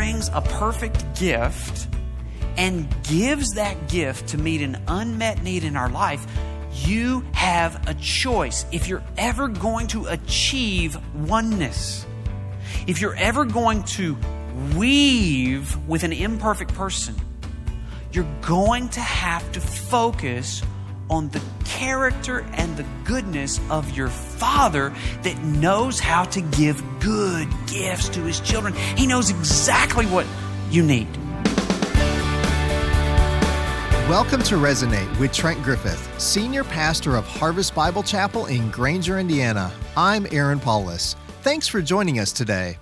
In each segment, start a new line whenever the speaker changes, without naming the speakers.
brings a perfect gift and gives that gift to meet an unmet need in our life, you have a choice. If you're ever going to achieve oneness, if you're ever going to weave with an imperfect person, you're going to have to focus on the character and the goodness of your Father that knows how to give good gifts to His children. He knows exactly what you need.
Welcome to Resonate with Trent Griffith, Senior Pastor of Harvest Bible Chapel in Granger, Indiana. I'm Aaron Paulus. Thanks for joining us today.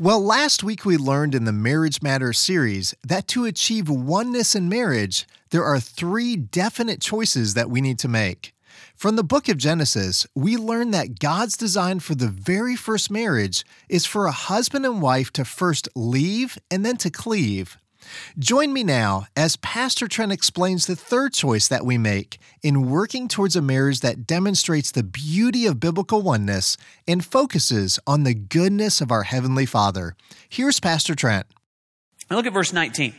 Well, last week we learned in the Marriage Matters series that to achieve oneness in marriage, there are three definite choices that we need to make. From the book of Genesis, we learn that God's design for the very first marriage is for a husband and wife to first leave and then to cleave. Join me now as Pastor Trent explains the third choice that we make in working towards a marriage that demonstrates the beauty of biblical oneness and focuses on the goodness of our Heavenly Father. Here's Pastor Trent.
Now look at verse 19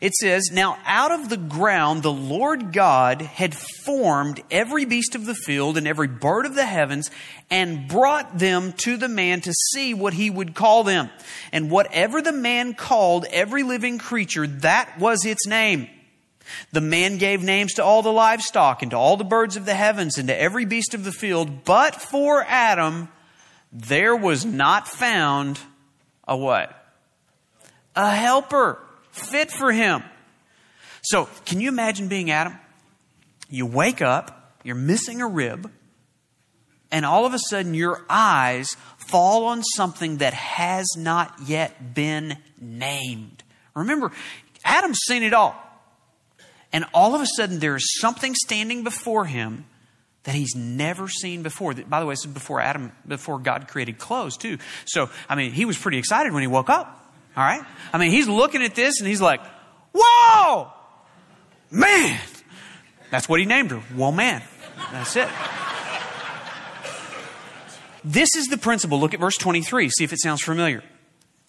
it says, Now out of the ground the Lord God had formed every beast of the field and every bird of the heavens and brought them to the man to see what he would call them. And whatever the man called every living creature, that was its name. The man gave names to all the livestock and to all the birds of the heavens and to every beast of the field. But for Adam, there was not found a what? A helper fit for him. So, can you imagine being Adam? You wake up, you're missing a rib, and all of a sudden your eyes fall on something that has not yet been named. Remember, Adam's seen it all. And all of a sudden there is something standing before him that he's never seen before. By the way, this is before Adam, before God created clothes too. So, I mean, he was pretty excited when he woke up. All right? I mean, he's looking at this and he's like, whoa, man. That's what he named her. Whoa, man. That's it. This is the principle. Look at verse 23. See if it sounds familiar.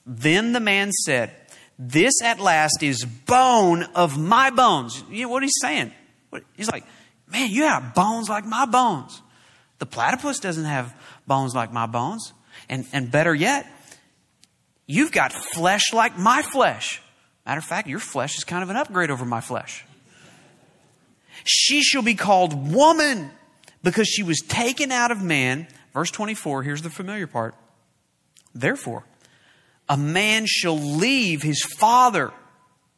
Then the man said, This at last is bone of my bones. You know what he's saying? He's like, Man, you have bones like my bones. The platypus doesn't have bones like my bones. And, and better yet, You've got flesh like my flesh. Matter of fact, your flesh is kind of an upgrade over my flesh. She shall be called woman because she was taken out of man. Verse 24, here's the familiar part. Therefore, a man shall leave his father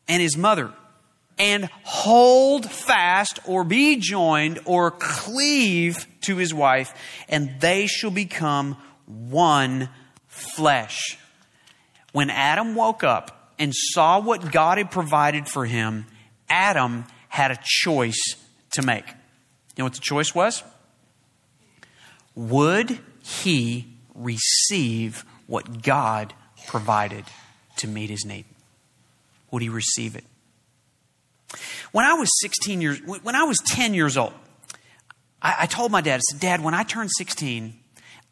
and his mother and hold fast or be joined or cleave to his wife, and they shall become one flesh. When Adam woke up and saw what God had provided for him, Adam had a choice to make. You know what the choice was? Would he receive what God provided to meet his need? Would he receive it? When I was 16 years, when I was 10 years old, I, I told my dad, I said, Dad, when I turn 16,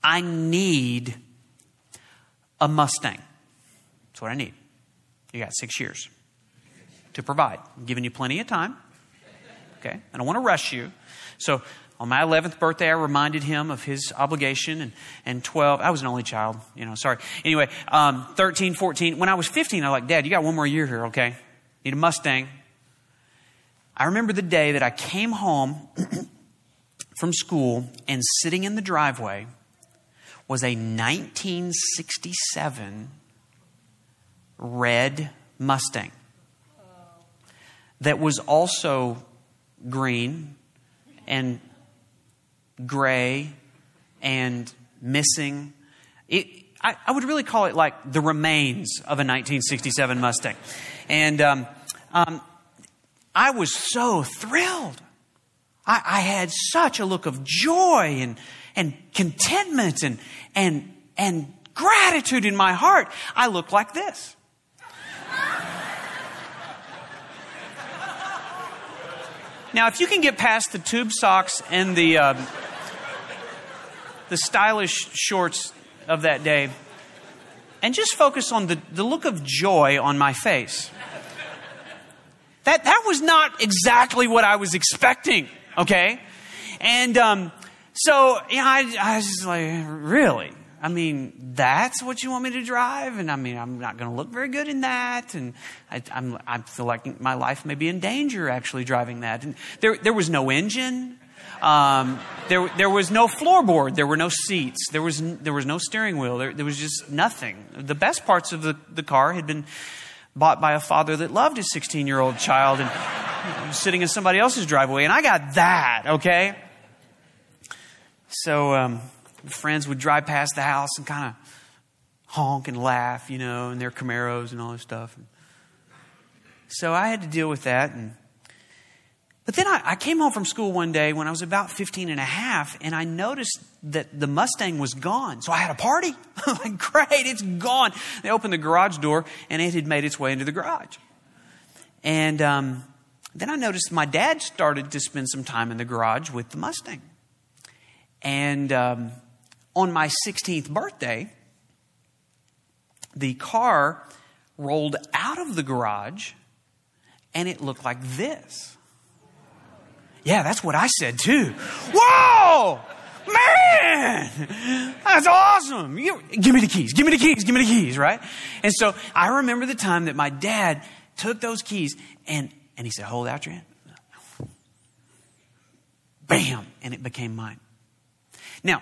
I need a Mustang. That's what I need. You got six years to provide. I'm giving you plenty of time. Okay? I don't want to rush you. So on my 11th birthday, I reminded him of his obligation. And, and 12, I was an only child, you know, sorry. Anyway, um, 13, 14. When I was 15, I was like, Dad, you got one more year here, okay? Need a Mustang. I remember the day that I came home from school and sitting in the driveway was a 1967 red Mustang that was also green and gray and missing. It, I, I, would really call it like the remains of a 1967 Mustang. And um, um, I was so thrilled. I, I, had such a look of joy and, and contentment and, and, and gratitude in my heart. I looked like this. Now, if you can get past the tube socks and the uh, the stylish shorts of that day, and just focus on the, the look of joy on my face. That, that was not exactly what I was expecting, okay? And um, so, yeah, I, I was just like, really? I mean, that's what you want me to drive? And I mean, I'm not going to look very good in that. And I, I'm, I feel like my life may be in danger actually driving that. And there, there was no engine. Um, there, there was no floorboard. There were no seats. There was, there was no steering wheel. There, there was just nothing. The best parts of the, the car had been bought by a father that loved his 16 year old child and sitting in somebody else's driveway. And I got that, okay? So, um, friends would drive past the house and kind of honk and laugh, you know, in their Camaros and all this stuff. So I had to deal with that. And, but then I, I, came home from school one day when I was about 15 and a half, and I noticed that the Mustang was gone. So I had a party. like, great, it's gone. They opened the garage door, and it had made its way into the garage. And um, then I noticed my dad started to spend some time in the garage with the Mustang. And um, on my 16th birthday, the car rolled out of the garage and it looked like this. Yeah, that's what I said too. Whoa! Man! That's awesome! You, give me the keys, give me the keys, give me the keys, right? And so I remember the time that my dad took those keys and, and he said, Hold out your hand. Bam! And it became mine. Now,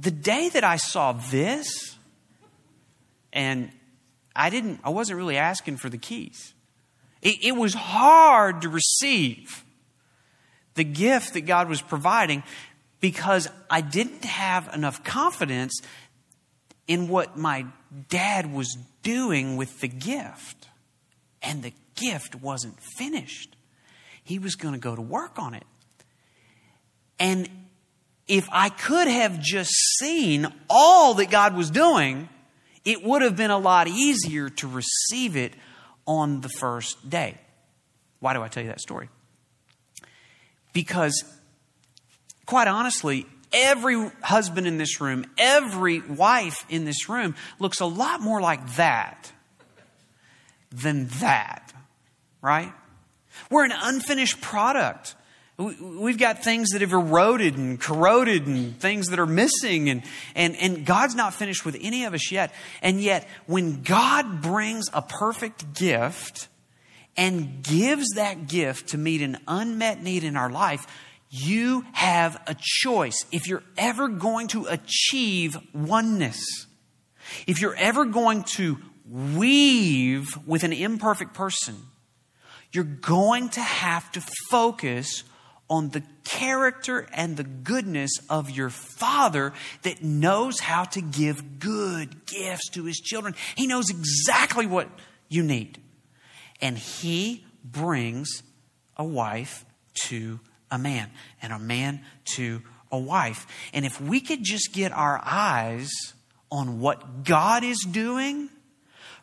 the day that I saw this, and I didn't, I wasn't really asking for the keys. It, it, was hard to receive the gift that God was providing because I didn't have enough confidence in what my dad was doing with the gift. And the gift wasn't finished. He was going to go to work on it. And if I could have just seen all that God was doing, it would have been a lot easier to receive it on the first day. Why do I tell you that story? Because, quite honestly, every husband in this room, every wife in this room looks a lot more like that than that, right? We're an unfinished product. We've got things that have eroded and corroded and things that are missing, and, and, and God's not finished with any of us yet. And yet, when God brings a perfect gift and gives that gift to meet an unmet need in our life, you have a choice. If you're ever going to achieve oneness, if you're ever going to weave with an imperfect person, you're going to have to focus on the character and the goodness of your Father that knows how to give good gifts to His children. He knows exactly what you need. And He brings a wife to a man, and a man to a wife. And if we could just get our eyes on what God is doing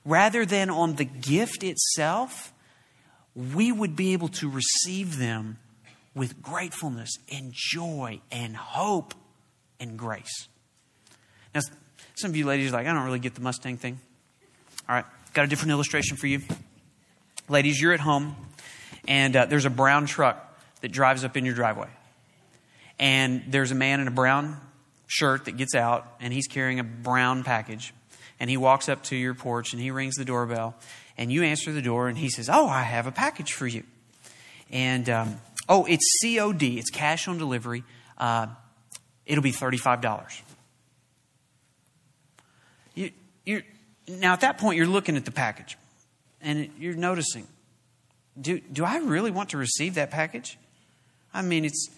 rather than on the gift itself, we would be able to receive them with gratefulness and joy and hope and grace. Now, some of you ladies are like, I don't really get the Mustang thing. All right, got a different illustration for you. Ladies, you're at home and uh, there's a brown truck that drives up in your driveway. And there's a man in a brown shirt that gets out and he's carrying a brown package. And he walks up to your porch and he rings the doorbell. And you answer the door and he says, Oh, I have a package for you. And um, Oh, it's COD. It's cash on delivery. Uh, it'll be $35. You, you, now, at that point, you're looking at the package and you're noticing do, do I really want to receive that package? I mean, it's,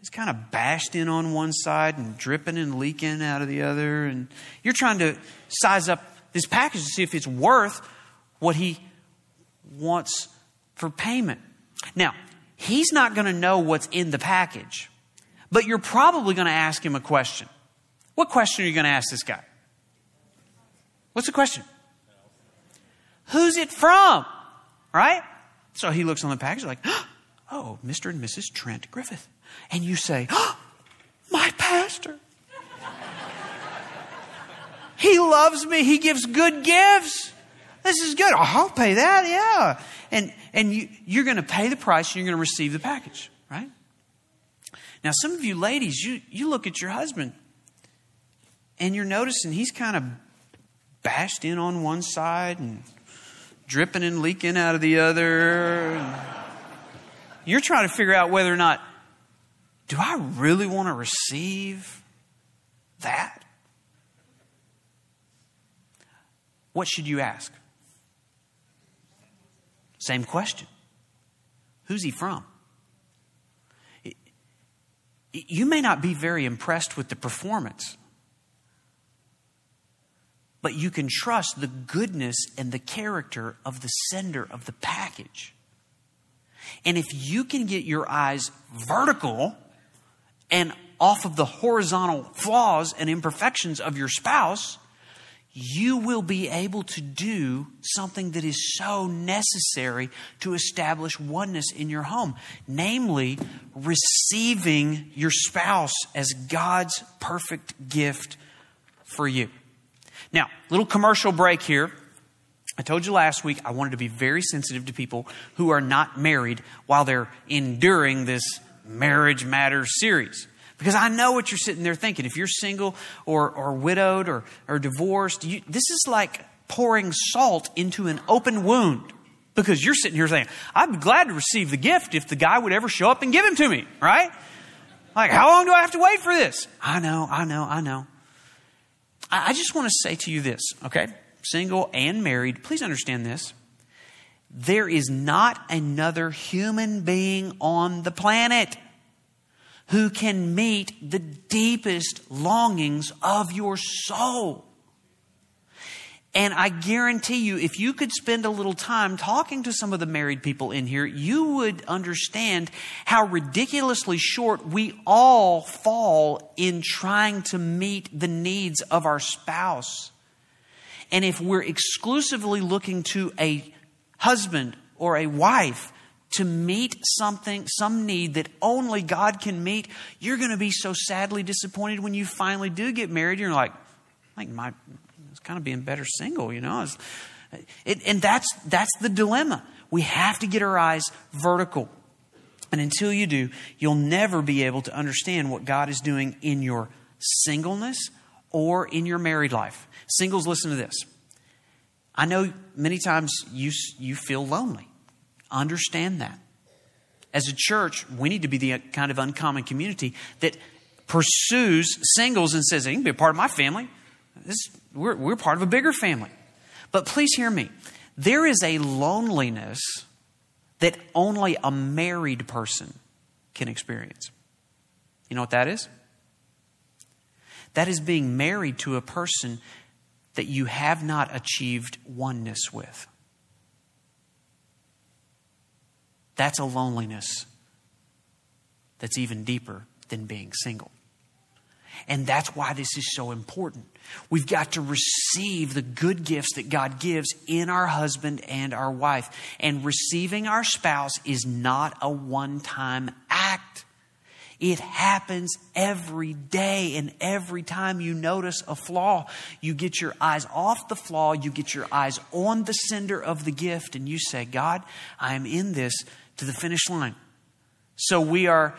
it's kind of bashed in on one side and dripping and leaking out of the other. And you're trying to size up this package to see if it's worth what he wants for payment. Now, he's not going to know what's in the package. But you're probably going to ask him a question. What question are you going to ask this guy? What's the question? Who's it from? Right? So he looks on the package like, oh, Mr. and Mrs. Trent Griffith. And you say, oh, my pastor. He loves me. He gives good gifts. This is good. Oh, I'll pay that. Yeah. And, and you, you're going to pay the price and you're going to receive the package, right? Now, some of you ladies, you, you look at your husband and you're noticing he's kind of bashed in on one side and dripping and leaking out of the other. You're trying to figure out whether or not, do I really want to receive that? What should you ask? Same question. Who's he from? You may not be very impressed with the performance, but you can trust the goodness and the character of the sender of the package. And if you can get your eyes vertical and off of the horizontal flaws and imperfections of your spouse, you will be able to do something that is so necessary to establish oneness in your home, namely receiving your spouse as God's perfect gift for you. Now, little commercial break here. I told you last week I wanted to be very sensitive to people who are not married while they're enduring this Marriage Matters series. Because I know what you're sitting there thinking. If you're single or, or widowed or, or divorced, you, this is like pouring salt into an open wound. Because you're sitting here saying, I'd be glad to receive the gift if the guy would ever show up and give him to me, right? Like, how long do I have to wait for this? I know, I know, I know. I, I just want to say to you this, okay? Single and married, please understand this. There is not another human being on the planet who can meet the deepest longings of your soul. And I guarantee you, if you could spend a little time talking to some of the married people in here, you would understand how ridiculously short we all fall in trying to meet the needs of our spouse. And if we're exclusively looking to a husband or a wife to meet something, some need that only God can meet, you're going to be so sadly disappointed when you finally do get married. You're like, like my, it's kind of being better single, you know. It, and that's that's the dilemma. We have to get our eyes vertical, and until you do, you'll never be able to understand what God is doing in your singleness or in your married life. Singles, listen to this. I know many times you you feel lonely. Understand that. As a church, we need to be the kind of uncommon community that pursues singles and says, "You can be a part of my family. This, we're, we're part of a bigger family." But please hear me. There is a loneliness that only a married person can experience. You know what that is? That is being married to a person that you have not achieved oneness with. That's a loneliness that's even deeper than being single. And that's why this is so important. We've got to receive the good gifts that God gives in our husband and our wife. And receiving our spouse is not a one time act. It happens every day, and every time you notice a flaw, you get your eyes off the flaw, you get your eyes on the sender of the gift, and you say, God, I am in this to the finish line. So we are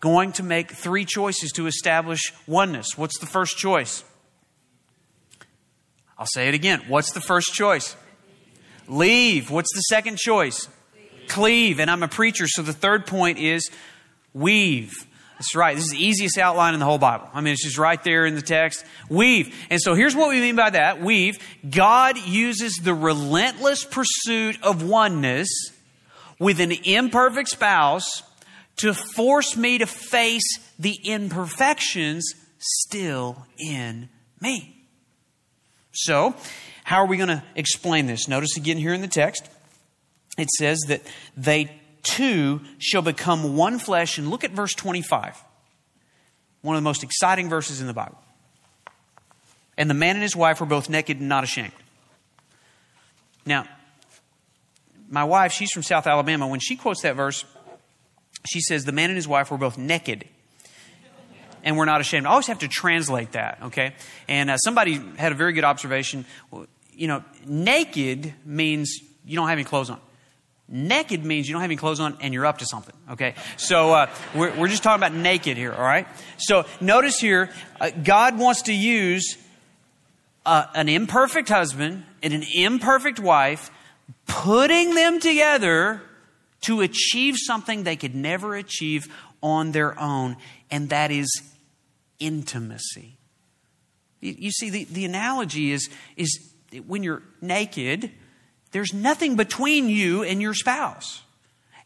going to make three choices to establish oneness. What's the first choice? I'll say it again. What's the first choice? Leave. What's the second choice? Cleave. And I'm a preacher, so the third point is weave. That's right. This is the easiest outline in the whole Bible. I mean, it's just right there in the text. Weave. And so here's what we mean by that. Weave. God uses the relentless pursuit of oneness with an imperfect spouse to force me to face the imperfections still in me. So, how are we going to explain this? Notice again here in the text, it says that they two shall become one flesh. And look at verse 25, one of the most exciting verses in the Bible. And the man and his wife were both naked and not ashamed. Now, my wife, she's from South Alabama. When she quotes that verse, she says, The man and his wife were both naked and we're not ashamed. I always have to translate that, okay? And uh, somebody had a very good observation. You know, naked means you don't have any clothes on. Naked means you don't have any clothes on and you're up to something, okay? So uh, we're, we're just talking about naked here, all right? So notice here, uh, God wants to use uh, an imperfect husband and an imperfect wife, putting them together to achieve something they could never achieve on their own, and that is intimacy. You, see, the, the analogy is, is when you're naked, there's nothing between you and your spouse.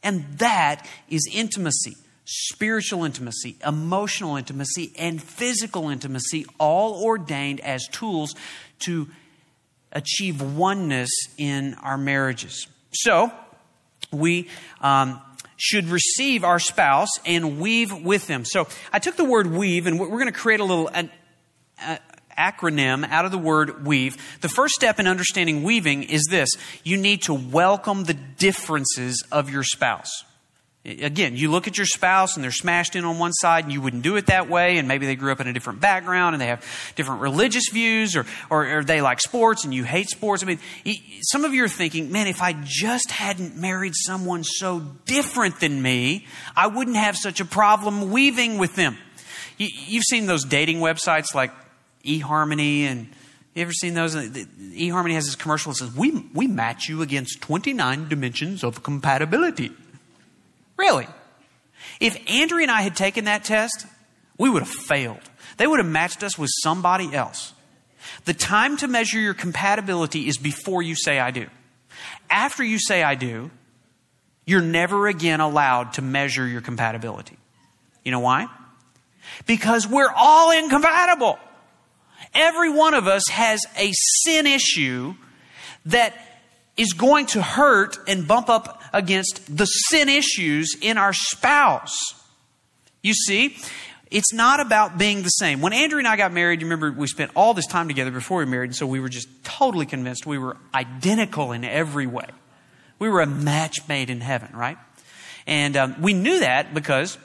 And that is intimacy spiritual intimacy, emotional intimacy, and physical intimacy, all ordained as tools to achieve oneness in our marriages. So, we um, should receive our spouse and weave with them. So, I took the word weave, and we're going to create a little an, uh, acronym out of the word weave. The first step in understanding weaving is this you need to welcome the differences of your spouse. Again, you look at your spouse and they're smashed in on one side and you wouldn't do it that way, and maybe they grew up in a different background and they have different religious views, or, or, or they like sports and you hate sports. I mean, some of you are thinking, man, if I just hadn't married someone so different than me, I wouldn't have such a problem weaving with them. You, you've seen those dating websites like eHarmony and you ever seen those? eHarmony has this commercial that says, we, we match you against 29 dimensions of compatibility. Really? If Andrea and I had taken that test, we would have failed. They would have matched us with somebody else. The time to measure your compatibility is before you say I do. After you say I do, you're never again allowed to measure your compatibility. You know why? Because we're all incompatible. Every one of us has a sin issue that is going to hurt and bump up against the sin issues in our spouse. You see, it's not about being the same. When Andrea and I got married, you remember we spent all this time together before we married, and so we were just totally convinced we were identical in every way. We were a match made in heaven, right? And um, we knew that because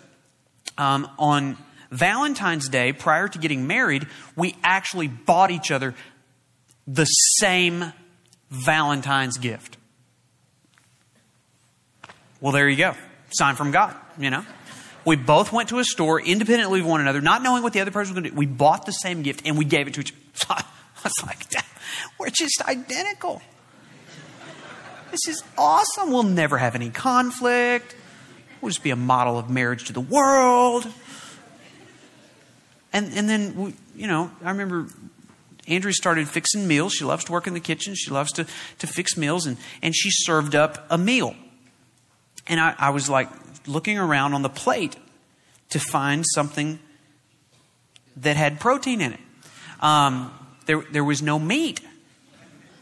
um, on Valentine's Day, prior to getting married, we actually bought each other the same Valentine's gift. Well, there you go. Sign from God, you know. We both went to a store independently of one another, not knowing what the other person was going to do. We bought the same gift and we gave it to each other. I was like, we're just identical. This is awesome. We'll never have any conflict. We'll just be a model of marriage to the world. And, and then, we, you know, I remember Andrea started fixing meals. She loves to work in the kitchen. She loves to, to fix meals. And, and she served up a meal. And I, I was like looking around on the plate to find something that had protein in it. Um, there, there was no meat.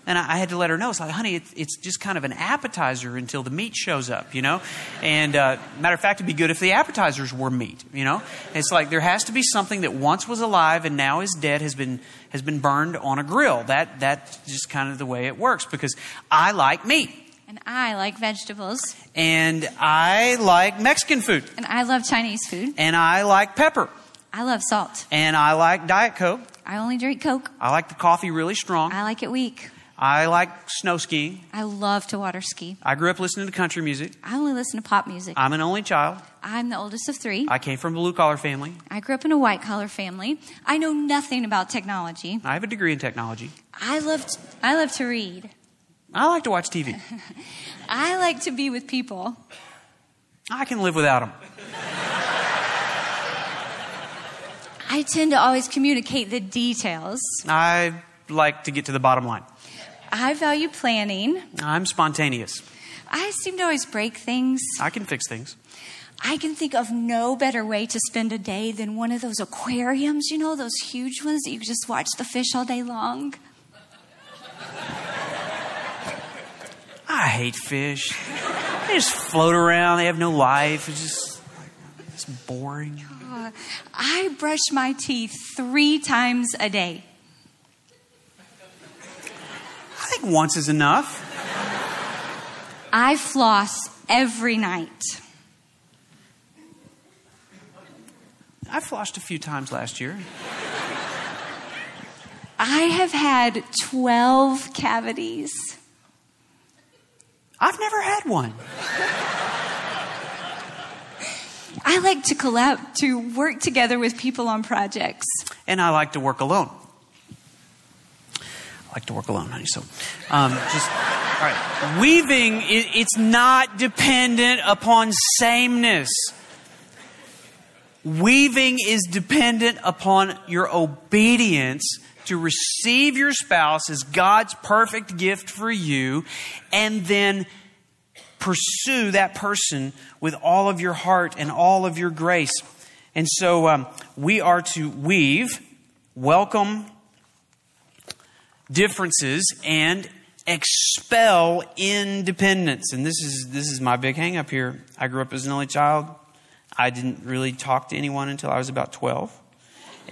And I, I, had to let her know. It's like, honey, it's, it's, just kind of an appetizer until the meat shows up, you know? And uh, matter of fact, it'd be good if the appetizers were meat, you know? It's like there has to be something that once was alive and now is dead, has been, has been burned on a grill. That, that's just kind of the way it works because I like meat.
And I like vegetables.
And I like Mexican food.
And I love Chinese food.
And I like pepper.
I love salt.
And I like Diet Coke.
I only drink Coke.
I like the coffee really strong.
I like it weak.
I like snow skiing.
I love to water ski.
I grew up listening to country music.
I only listen to pop music.
I'm an only child.
I'm the oldest of three.
I came from a blue collar family.
I grew up in a white collar family. I know nothing about technology.
I have a degree in technology.
I love to, I love to read.
I like to watch TV.
I like to be with people.
I can live without them.
I tend to always communicate the details.
I like to get to the bottom line.
I value planning.
I'm spontaneous.
I seem to always break things.
I can fix things.
I can think of no better way to spend a day than one of those aquariums, you know, those huge ones that you just watch the fish all day long.
I hate fish. They just float around. They have no life. It's just it's boring.
Uh, I brush my teeth three times a day.
I think once is enough.
I floss every night.
I flossed a few times last year.
I have had 12 cavities.
I've never had one.
I like to collab, to work together with people on projects.
And I like to work alone. I like to work alone, honey. So, um, just, all right. Weaving, it, it's not dependent upon sameness. Weaving is dependent upon your obedience to receive your spouse as God's perfect gift for you and then pursue that person with all of your heart and all of your grace. And so um, we are to weave, welcome differences, and expel independence. And this is this is my big hang up here. I grew up as an only child. I didn't really talk to anyone until I was about twelve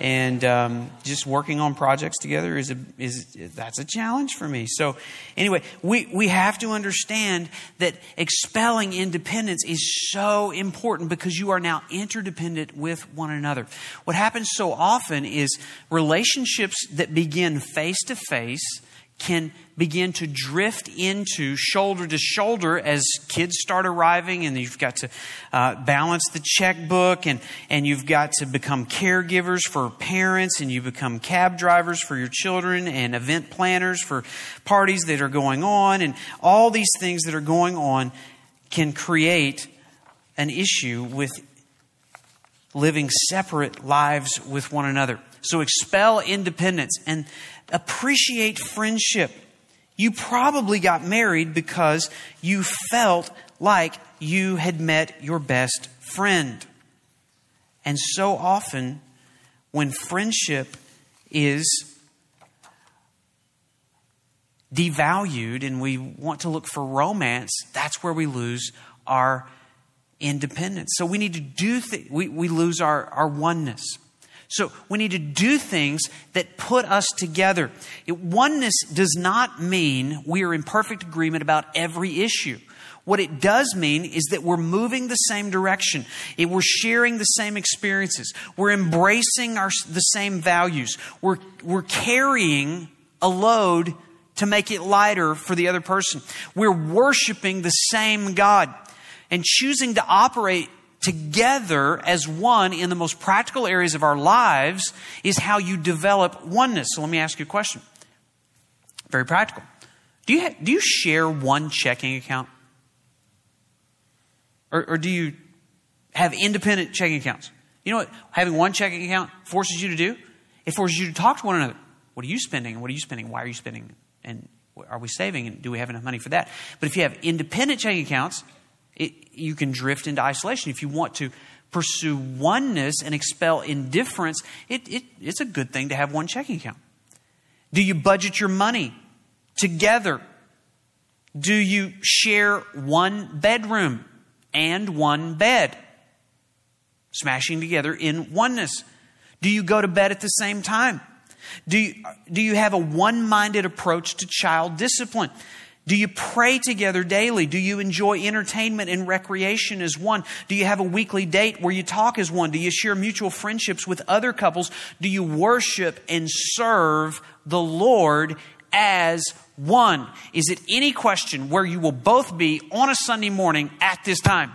and um, just working on projects together is a is that's a challenge for me. So anyway, we we have to understand that expelling independence is so important because you are now interdependent with one another. What happens so often is relationships that begin face to face can begin to drift into shoulder to shoulder as kids start arriving and you've got to uh, balance the checkbook and, and you've got to become caregivers for parents and you become cab drivers for your children and event planners for parties that are going on and all these things that are going on can create an issue with living separate lives with one another. So expel independence and appreciate friendship. You probably got married because you felt like you had met your best friend. And so often, when friendship is devalued and we want to look for romance, that's where we lose our independence. So we need to do things, we, we lose our, our oneness. So we need to do things that put us together. It, oneness does not mean we are in perfect agreement about every issue. What it does mean is that we're moving the same direction. It, we're sharing the same experiences. We're embracing our, the same values. We're, we're carrying a load to make it lighter for the other person. We're worshiping the same God and choosing to operate together as one in the most practical areas of our lives is how you develop oneness. So let me ask you a question. Very practical. Do you, ha- do you share one checking account? Or, or do you have independent checking accounts? You know what having one checking account forces you to do? It forces you to talk to one another. What are you spending? What are you spending? Why are you spending? And are we saving? And do we have enough money for that? But if you have independent checking accounts, it, you can drift into isolation. If you want to pursue oneness and expel indifference, it, it, it's a good thing to have one checking account. Do you budget your money together? Do you share one bedroom and one bed? Smashing together in oneness. Do you go to bed at the same time? Do you, do you have a one minded approach to child discipline? Do you pray together daily? Do you enjoy entertainment and recreation as one? Do you have a weekly date where you talk as one? Do you share mutual friendships with other couples? Do you worship and serve the Lord as one? Is it any question where you will both be on a Sunday morning at this time?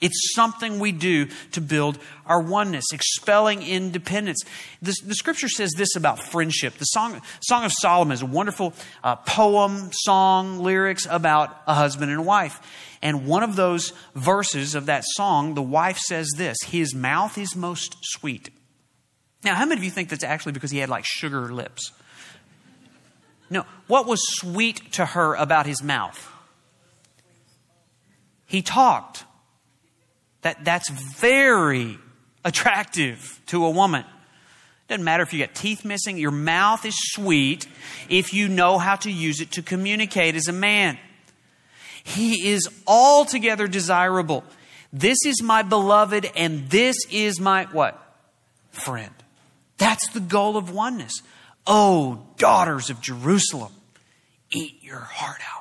It's something we do to build our oneness, expelling independence. The, the, scripture says this about friendship. The Song, song of Solomon is a wonderful uh, poem, song, lyrics about a husband and wife. And one of those verses of that song, the wife says this His mouth is most sweet. Now, how many of you think that's actually because he had like sugar lips? No. What was sweet to her about his mouth? He talked. That, that's very attractive to a woman. Doesn't matter if you got teeth missing, your mouth is sweet if you know how to use it to communicate as a man. He is altogether desirable. This is my beloved, and this is my what? Friend. That's the goal of oneness. Oh, daughters of Jerusalem, eat your heart out.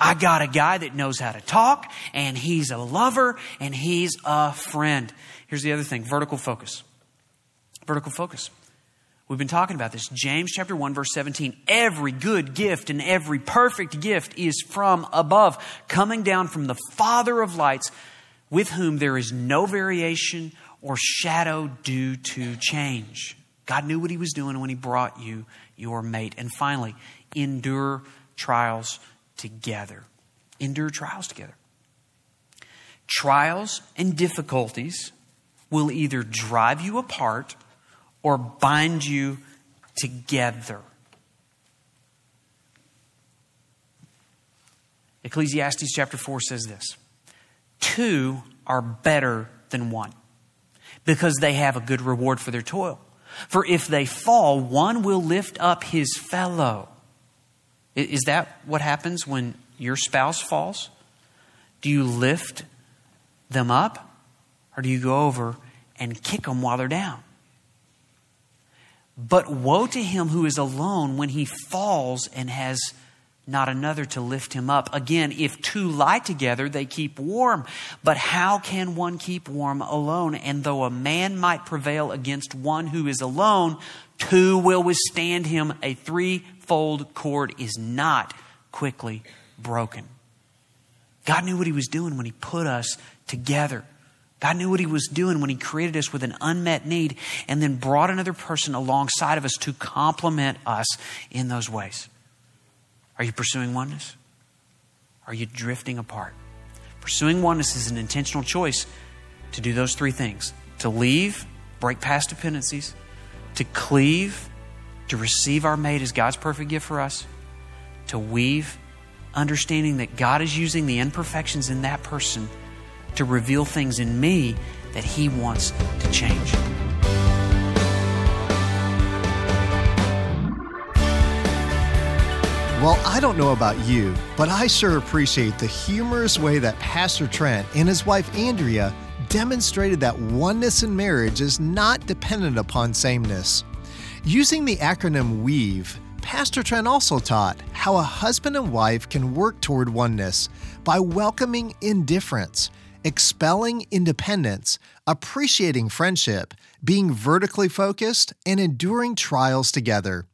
I got a guy that knows how to talk, and he's a lover, and he's a friend. Here's the other thing vertical focus. Vertical focus. We've been talking about this. James chapter 1 verse 17. Every good gift and every perfect gift is from above, coming down from the Father of lights, with whom there is no variation or shadow due to change. God knew what he was doing when he brought you your mate. And finally, endure trials together. Endure trials together. Trials and difficulties will either drive you apart or bind you together. Ecclesiastes chapter 4 says this Two are better than one because they have a good reward for their toil. For if they fall, one will lift up his fellow. Is that what happens when your spouse falls? Do you lift them up or do you go over and kick them while they're down? But woe to him who is alone when he falls and has not another to lift him up. Again, if two lie together, they keep warm. But how can one keep warm alone? And though a man might prevail against one who is alone, two will withstand him. A threefold cord is not quickly broken. God knew what he was doing when he put us together. God knew what He was doing when He created us with an unmet need and then brought another person alongside of us to complement us in those ways. Are you pursuing oneness? Are you drifting apart? Pursuing oneness is an intentional choice to do those three things to leave, break past dependencies, to cleave, to receive our mate as God's perfect gift for us, to weave, understanding that God is using the imperfections in that person to reveal things in me that He wants to change.
Well, I don't know about you, but I sure appreciate the humorous way that Pastor Trent and his wife Andrea demonstrated that oneness in marriage is not dependent upon sameness. Using the acronym WEAVE, Pastor Trent also taught how a husband and wife can work toward oneness by welcoming indifference expelling independence, appreciating friendship, being vertically focused, and enduring trials together.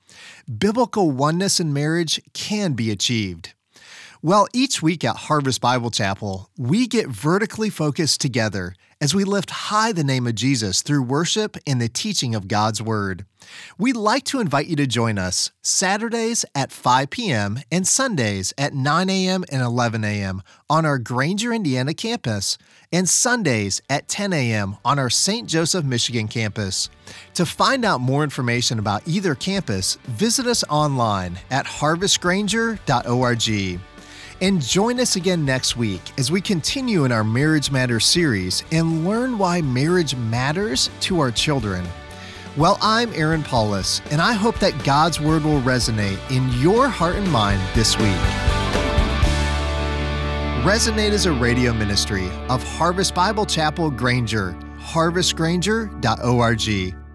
Biblical oneness in marriage can be achieved. Well, each week at Harvest Bible Chapel, we get vertically focused together as we lift high the name of Jesus through worship and the teaching of God's Word. We'd like to invite you to join us Saturdays at 5 p.m. and Sundays at 9 a.m. and 11 a.m. on our Granger, Indiana campus, and Sundays at 10 a.m. on our St. Joseph, Michigan campus. To find out more information about either campus, visit us online at harvestgranger.org. And join us again next week as we continue in our Marriage Matters series and learn why marriage matters to our children. Well, I'm Aaron Paulus, and I hope that God's Word will resonate in your heart and mind this week. Resonate is a radio ministry of Harvest Bible Chapel Granger, harvestgranger.org.